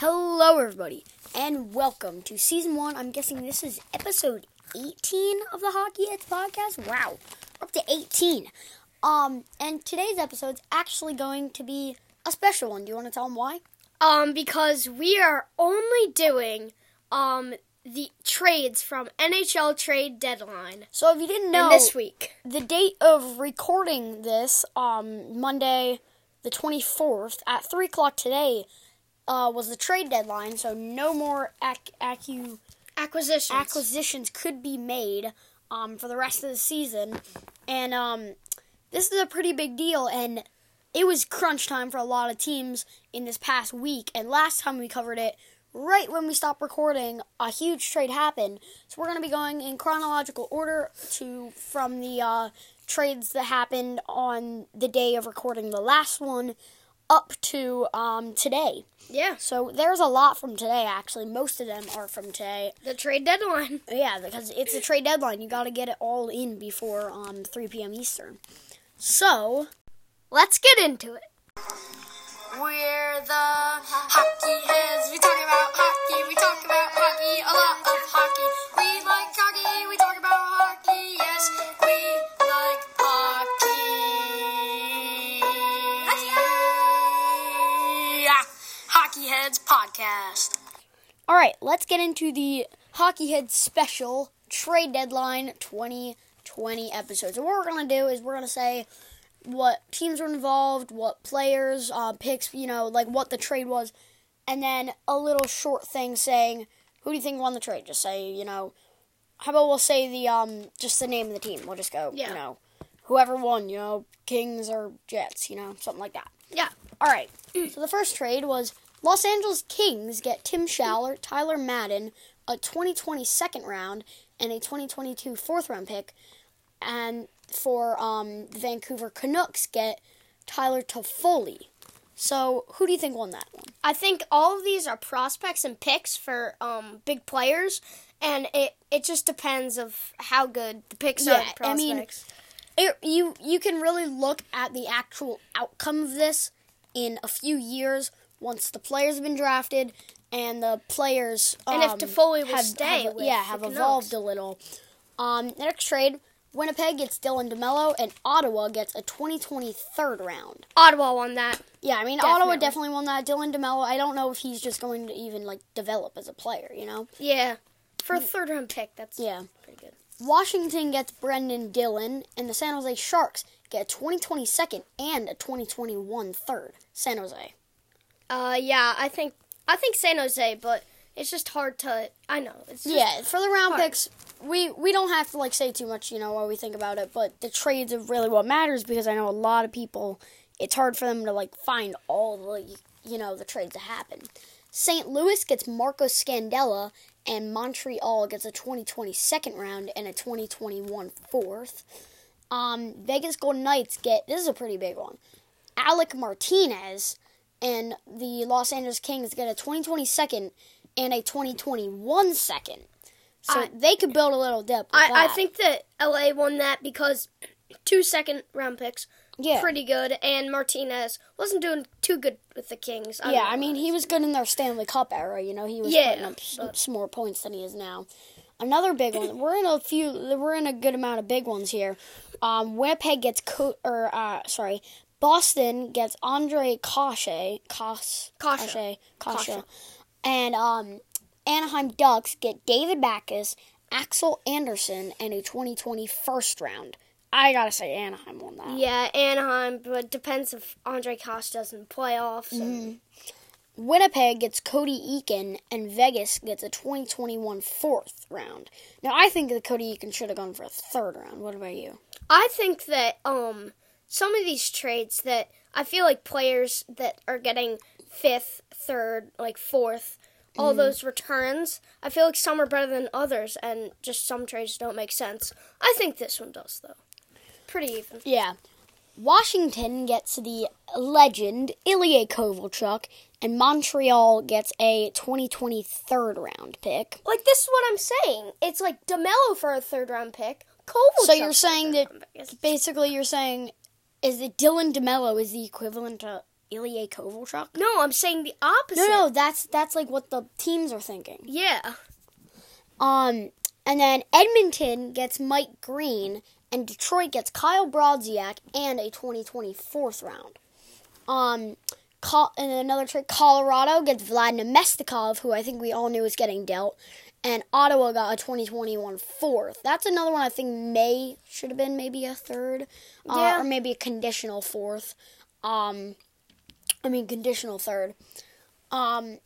Hello, everybody, and welcome to season one. I'm guessing this is episode 18 of the Hockey Heads podcast. Wow, we're up to 18. Um, and today's episode's actually going to be a special one. Do you want to tell them why? Um, because we are only doing um the trades from NHL trade deadline So, if you didn't know, this week. the date of recording this, um, Monday, the 24th at 3 o'clock today, uh, was the trade deadline. So, no more ac- acu- Acquisitions. acquisitions could be made um, for the rest of the season. And um, this is a pretty big deal. And it was crunch time for a lot of teams in this past week. And last time we covered it, right when we stopped recording, a huge trade happened. So we're going to be going in chronological order to from the uh, trades that happened on the day of recording the last one up to um, today. yeah, So there's a lot from today, actually. Most of them are from today. the trade deadline. Yeah, because it's a trade deadline. You got to get it all in before um 3 p.m. Eastern. So, Let's get into it. We're the hockey heads. We talk about hockey. We talk about hockey. A lot of hockey. Podcast. all right, let's get into the Hockey Head special trade deadline 2020 episode. So what we're gonna do is we're gonna say what teams were involved, what players, uh, picks, you know, like what the trade was, and then a little short thing saying who do you think won the trade. Just say, you know, how about we'll say the um just the name of the team. We'll just go, Yeah. you know, whoever won, you know, Kings or Jets, you know, something like that. Yeah. All right. So the first trade was Los Angeles Kings get Tim Schaller, Tyler Madden, a 2020 second round, and a 2022 fourth round pick, and for um, the Vancouver Canucks get Tyler Toffoli. So who do you think won that one? I think all of these are prospects and picks for um big players, and it it just depends of how good the picks are. Yeah, and I mean. It, you you can really look at the actual outcome of this in a few years once the players have been drafted and the players And if um, Toffoli will have, stay have- with yeah have evolved a little. Um, next trade, Winnipeg gets Dylan DeMelo and Ottawa gets a 2020 third round. Ottawa won that. Yeah, I mean Ottawa Definitely. definitely won that. Dylan DeMelo, I don't know if he's just going to even like develop as a player. You know. Yeah, for a third round pick, that's Yeah. pretty good. Washington gets Brenden Dillon, and the San Jose Sharks get a 2020 second and a 2021 third. San Jose. Uh, yeah, I think I think San Jose, but it's just hard to. I know. It's just, Yeah, for the round hard. picks, we we don't have to like say too much, you know, what we think about it. But the trades are really what matters because I know a lot of people. It's hard for them to like find all the you know the trades that happen. St. Louis gets Marco Scandella, and Montreal gets a 2020 second round and a 2021 fourth. Um, Vegas Golden Knights get this is a pretty big one. Alec Martinez and the Los Angeles Kings get a 2020 second and a 2021 second. So I- they could build a little depth. With I, I think that LA won that because two second round picks, yeah. pretty good, and Martinez wasn't doing too good with the Kings. yeah, I mean, he was good in their Stanley Cup era. You know, he was Yeah, putting up but- some more points than he is now. Another big one. We're in a few. We're in a good amount of big ones here. Um, Winnipeg gets Co- or uh, sorry, Boston gets Andre Kashe. Kashe, Kasha, Kasha. and um, Anaheim Ducks get David Backes, Axel Andersson, and a 2020 first round. I gotta say, Anaheim won that. Yeah, Anaheim, but depends if Andre Kosh doesn't playoffs. and- Winnipeg gets Cody Eakin, and Vegas gets a 2021 fourth round. Now, I think that Cody Eakin should have gone for a third round. What about you? I think that um some of these trades that I feel like players that are getting fifth, third, like fourth, all mm-hmm. those returns, I feel like some are better than others, and just some trades don't make sense. I think this one does though. Pretty even. Yeah. Washington gets the legend Ilya Kovalchuk, and Montreal gets a 2020 third round pick. Like this is what I'm saying. It's like Demelo for a third round pick. Kovalchuk So you're saying that. Basically you're saying is that Dylan DeMelo is the equivalent to Ilya Kovalchuk. No, I'm saying the opposite. No, no, that's that's like what the teams are thinking. Yeah. Um, and then Edmonton gets Mike Green, and Detroit gets Kyle Brodziak and a 2020 fourth round. Um, Col- and another trade, Colorado gets Vlad Namestnikov, who I think we all knew was getting dealt, and Ottawa got a 2021 fourth. That's another one I think may should have been maybe a third, uh, Yeah. or maybe a conditional fourth. Um, I mean conditional third. Um,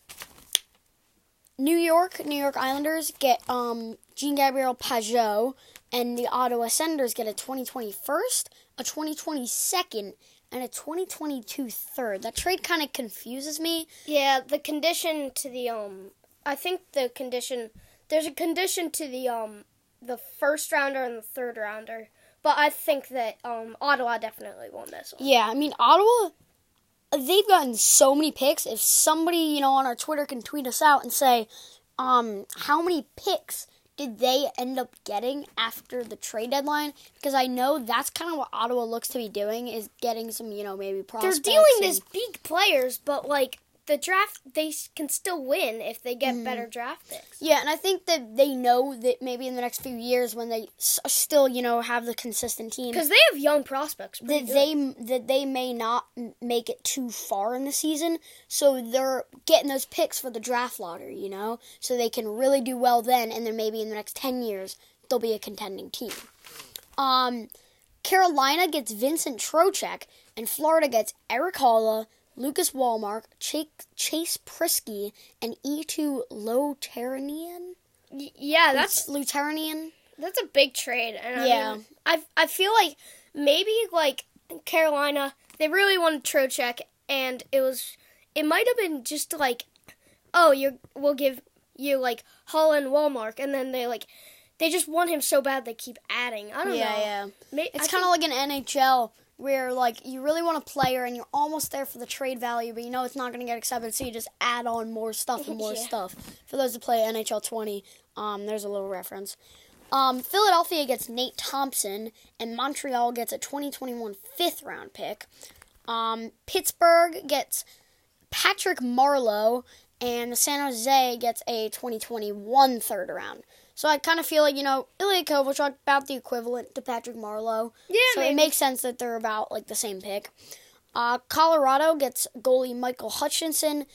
New York, New York Islanders get um Jean Gabriel Pageau, and the Ottawa Senators get a 2020 first, a 2020 second, and a 2022 third. That trade kind of confuses me. Yeah, the condition to the um I think the condition there's a condition to the um the first rounder and the third rounder. But I think that um Ottawa definitely won this one. Yeah, I mean Ottawa, they've gotten so many picks. If somebody you know on our Twitter can tweet us out and say, um, how many picks did they end up getting after the trade deadline? Because I know that's kind of what Ottawa looks to be doing is getting some you know maybe prospects. They're dealing and- as big players, but like the draft they can still win if they get better draft picks. Yeah, and I think that they know that maybe in the next few years, when they s- still, you know, have the consistent team, Because they have young prospects. that good. they that they may not make it too far in the season, so they're getting those picks for the draft lottery, you know, so they can really do well then, and then maybe in the next ten years they'll be a contending team. Um, Carolina gets Vincent Trocheck, and Florida gets Erik Haula, Lucas Wallmark, Chase, Chase Priskie, and Eetu Loteranian. Y- yeah, that's Luteranian. That's a big trade, and I Yeah. mean, I I feel like maybe like Carolina, they really wanted Trocheck, and it was it might have been just like, oh, you we'll give you like Hull and Walmart, and then they like they just want him so bad they keep adding. I don't Yeah, know. yeah. yeah. It's kind of like an NHL where like you really want a player and you're almost there for the trade value, but you know it's not going to get accepted, so you just add on more stuff and more Yeah. stuff. For those who play NHL 20, um, there's a little reference. Um, Philadelphia gets Nate Thompson, and Montreal gets a 2021 fifth round pick. Um, Pittsburgh gets Patrick Marleau, and San Jose gets a 2021 third round. So I kind of feel like, you know, Ilya Kovalchuk about the equivalent to Patrick Marleau. Yeah, So maybe. it makes sense that they're about like the same pick. Uh, Colorado gets goalie Michael Hutchinson,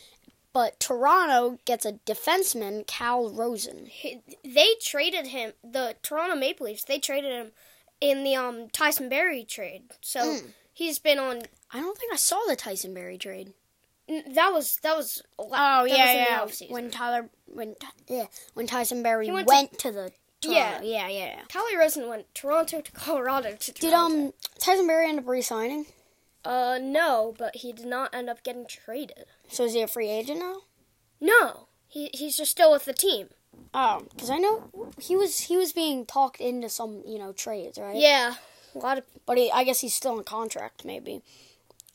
but Toronto gets a defenseman, Calle Rosen. He- they traded him. The Toronto Maple Leafs they traded him in the um Tyson Barrie trade. So Hmm. he's been on. I don't think I saw the Tyson Barrie trade. That was that was. Oh that was in the. When Tyler, when yeah, when Tyson Barrie went went, to- to, the Yeah. Toronto. yeah, yeah, yeah. Calle Rosen went Toronto to Colorado to Did um Tyson Barrie end up re-signing? Uh, no, but he did not end up getting traded. So is he a free agent now? No, he he's just still with the team. Oh, because I know he was he was being talked into some you know trades, right? Yeah, a lot of But he, I guess he's still in contract, maybe.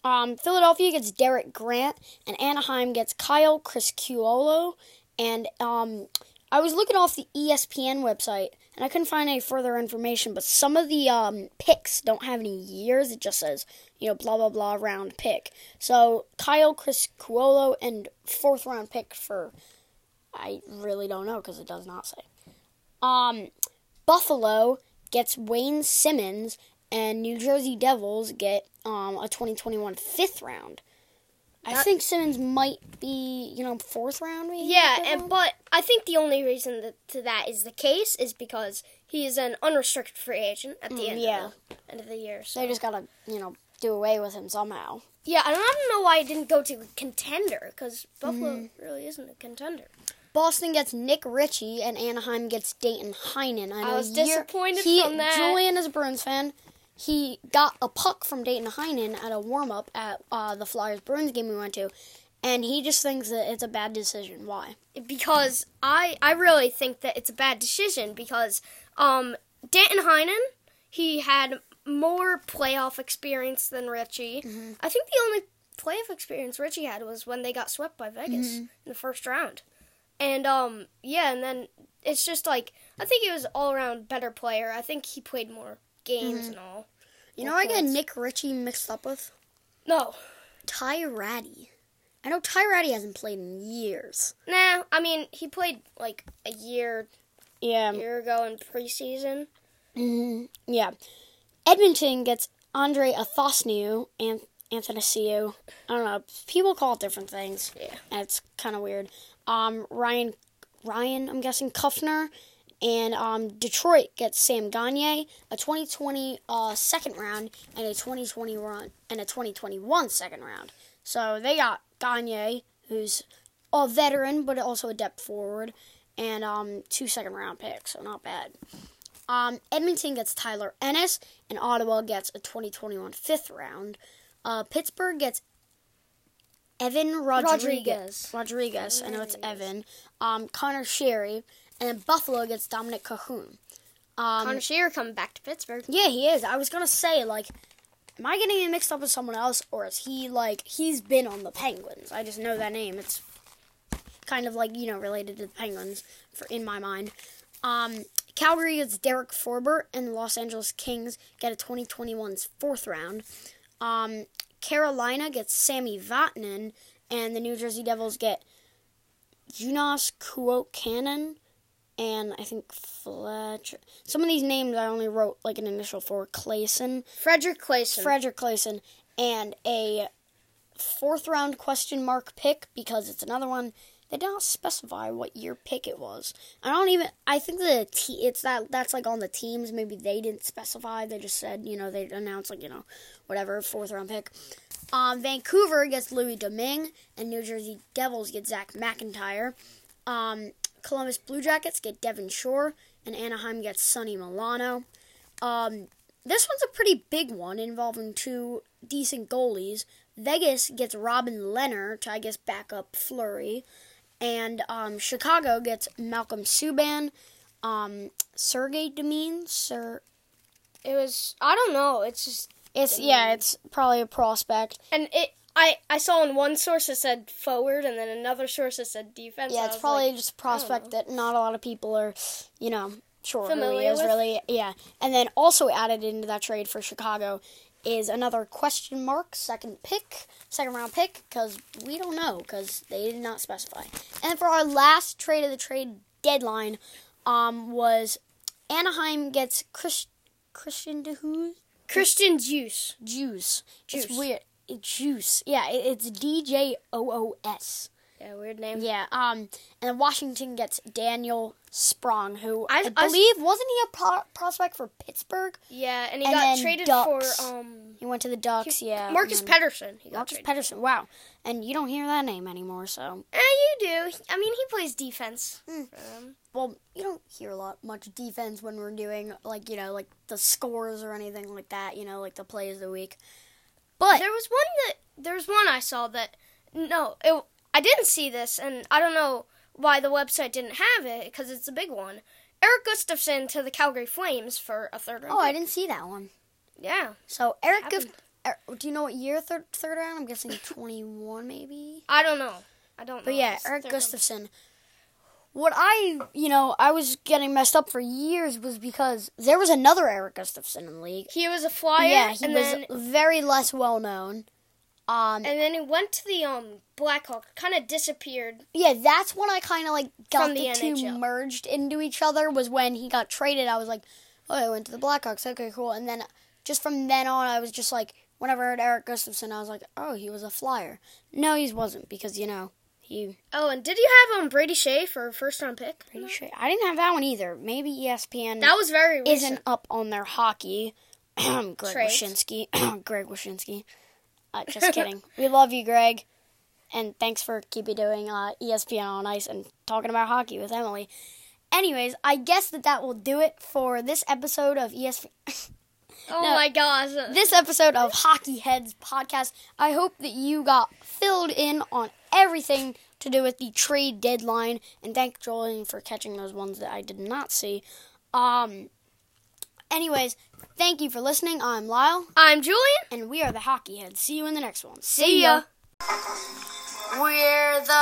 Um, Philadelphia gets Derek Grant, and Anaheim gets Kyle Criscuolo. And um, I was looking off the ESPN website, and I couldn't find any further information. But some of the um, picks don't have any years. It just says, you know, blah blah blah round pick. So Kyle Criscuolo and fourth round pick for, I really don't know because it does not say. Um, Buffalo gets Wayne Simmons, and New Jersey Devils get um, a 2021 fifth round. I think Simmons might be, you know, fourth round. Maybe yeah, and round? but I think the only reason that to that is the case is because he is an unrestricted free agent at the Mm, end yeah. of the end of the year. So they just gotta, you know, do away with him somehow. yeah, I don't know why he didn't go to contender because Buffalo Mm-hmm. really isn't a contender. Boston gets Nick Ritchie, and Anaheim gets Danton Heinen. I, know was disappointed he, from that. Julian is a Bruins fan. He got a puck from Danton Heinen at a warm up at uh, the Flyers Bruins game we went to, and he just thinks that it's a bad decision. Why? because I I really think that it's a bad decision because um Danton Heinen he had more playoff experience than Ritchie. I think the only playoff experience Ritchie had was when they got swept by Vegas in the first round. And um yeah, and then it's just like I think he was all around better player. I think he played more games and all. You know, I get. Nick Ritchie mixed up with. No. Ty Rattie. I know Ty Rattie hasn't played in years. Nah, I mean he played like a year Yeah. year ago in preseason. hmm Yeah. Edmonton gets Andre Athosniu and Anthony Athanasiou. I don't know. People call it different things. Yeah. And it's kind of weird. Um, Ryan, Ryan, I'm guessing Kuffner, and um, Detroit gets Sam Gagne, a 2020 uh, second round, and a 2020 run, and a 2021 second round. So they got Gagne, who's a veteran but also a depth forward, and um, two second round picks, so not bad. Um, Edmonton gets Tyler Ennis, and Ottawa gets a 2021 fifth round. Uh, Pittsburgh gets Evan Rodrigues. Rodrigues. Rodrigues, I know it's Evan. Um, Conor Sheary, and then Buffalo gets Dominik Kahun. Um, Conor Sheary coming back to Pittsburgh. yeah, he is. I was gonna say like, am I getting him mixed up with someone else, or is he like he's been on the Penguins? I just know that name. It's kind of like you know related to the Penguins for in my mind. Um, Calgary gets Derek Forbort, and the Los Angeles Kings get a 2021's fourth round. Um, Carolina gets Sami Vatanen, and the New Jersey Devils get Jonas Kuokkanen and I think Fletcher. Some of these names I only wrote like an initial for Claesson, Fredrik Claesson. Fredrik Claesson, and a fourth round question mark pick because it's another one. They did not specify what year pick it was. I don't even. I think the t. It's that that's like on the teams. Maybe they didn't specify. They just said you know they announced like you know whatever fourth round pick. Um, Vancouver gets Louis Domingue, and New Jersey Devils get Zach McIntyre. Um, Columbus Blue Jackets get Devin Shore, and Anaheim gets Sonny Milano. Um, this one's a pretty big one involving two decent goalies. Vegas gets Robin Lehner to, I guess, back up Fleury. And um, Chicago gets Malcolm Subban, um, Sergey Demine. Sir, It was I don't know. It's just it's yeah, it's probably a prospect. and it. I, I saw in one source it said forward, and then another source it said defense. Yeah, it's probably like, just a prospect that not a lot of people are, you know, sure who he Familiar is with? really. Yeah, and then also added into that trade for Chicago is another question mark second pick, second round pick because we don't know because they did not specify. And for our last trade of the trade deadline, um, was Anaheim gets Chris, Christian DeHoos Christian Juice. Juice. Juice. It's weird. Juice. Yeah, it, it's D J O O S. Yeah, weird name. Yeah, um, and Washington gets Daniel Sprong, who I, I- I- believe wasn't he a pro- prospect for Pittsburgh? Yeah, and he And got traded Ducks. for um He went to the Ducks. yeah, Marcus Pettersson. He got Marcus. Pettersson. Wow, and you don't hear that name anymore. So, Eh, you do. I mean, he plays defense. For well, you don't hear a lot much defense when we're doing like you know like the scores or anything like that. You know, like the plays of the week. But There was one that there was one I saw that no, it, I didn't see this, and I don't know why the website didn't have it because it's a big one. Erik Gustafsson to the Calgary Flames for a third round. oh, I didn't see that one. Yeah, So Eric. Gif- er, do you know what year third third round? I'm guessing twenty one maybe. I don't know. I don't know. But yeah, Erik Gustafsson. round. What I, you know, I was getting messed up for years was because there was another Erik Gustafsson in the league. He was a flyer. yeah, he was then very less well known. Um, and then he went to the um Blackhawk. Kind of disappeared. yeah, that's when I kind of like got the, the two merged into each other. Was when he got traded. I was like, oh, I went to the Blackhawks. Okay, cool. And then just from then on, I was just like, whenever I heard Erik Gustafsson, I was like, oh, he was a flyer. No, he wasn't because you know he Oh, and did you have um Brady Skjei for a first round pick? pretty sure I didn't have that one either. Maybe ESPN. That was very recent. isn't up on their hockey. Greg Trades. Wyshynski. Greg Wyshynski. Uh, just kidding. we love you, Greg. And thanks for keeping doing uh, ESPN on Ice and talking about hockey with Emily. Anyways, I guess that that will do it for this episode of ESPN. Oh No. my gosh. this episode of Hockey Heads podcast. I hope that you got filled in on everything to do with the trade deadline, and thank Julian for catching those ones that I did not see. Um. Anyways, thank you for listening. I'm Lyle, I'm Julian. and we are the Hockey Heads. See you in the next one. See ya. We're the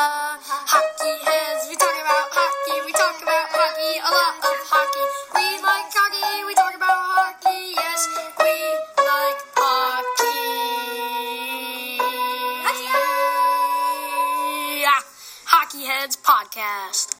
hockey heads. We talk about hockey. We talk about hockey. A lot of hockey. We like hockey. We talk about hockey. Yes, we like hockey. Podcast.